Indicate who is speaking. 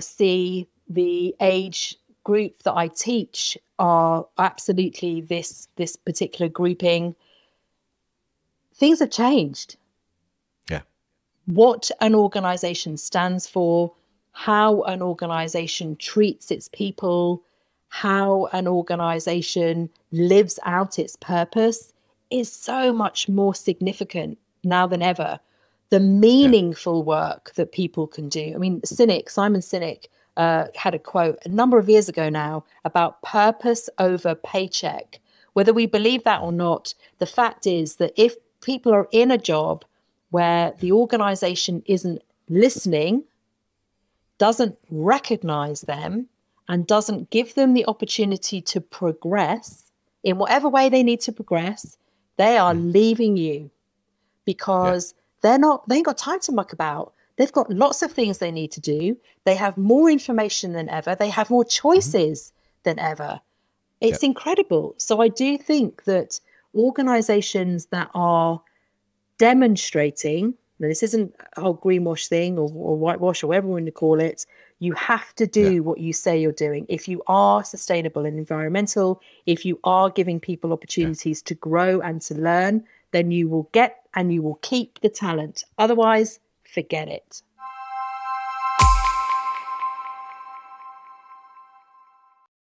Speaker 1: see the age group that I teach are absolutely this this particular grouping. Things have changed.
Speaker 2: Yeah.
Speaker 1: What an organization stands for, how an organization treats its people, how an organization lives out its purpose is so much more significant now than ever. The meaningful yeah. work that people can do. I mean, Sinek, Simon Sinek, uh, had a quote a number of years ago now about purpose over paycheck. Whether we believe that or not, the fact is that if people are in a job where the organization isn't listening, doesn't recognize them, and doesn't give them the opportunity to progress in whatever way they need to progress, they are mm. leaving you because. They're not, they ain't got time to muck about. They've got lots of things they need to do. They have more information than ever. They have more mm-hmm. choices mm-hmm. than ever. It's yep. incredible. So I do think that organizations that are demonstrating, this isn't a whole greenwash thing or, or whitewash or whatever we want to call it, you have to do yeah. what you say you're doing. If you are sustainable and environmental, if you are giving people opportunities yeah. to grow and to learn, then you will get and you will keep the talent. Otherwise, forget it.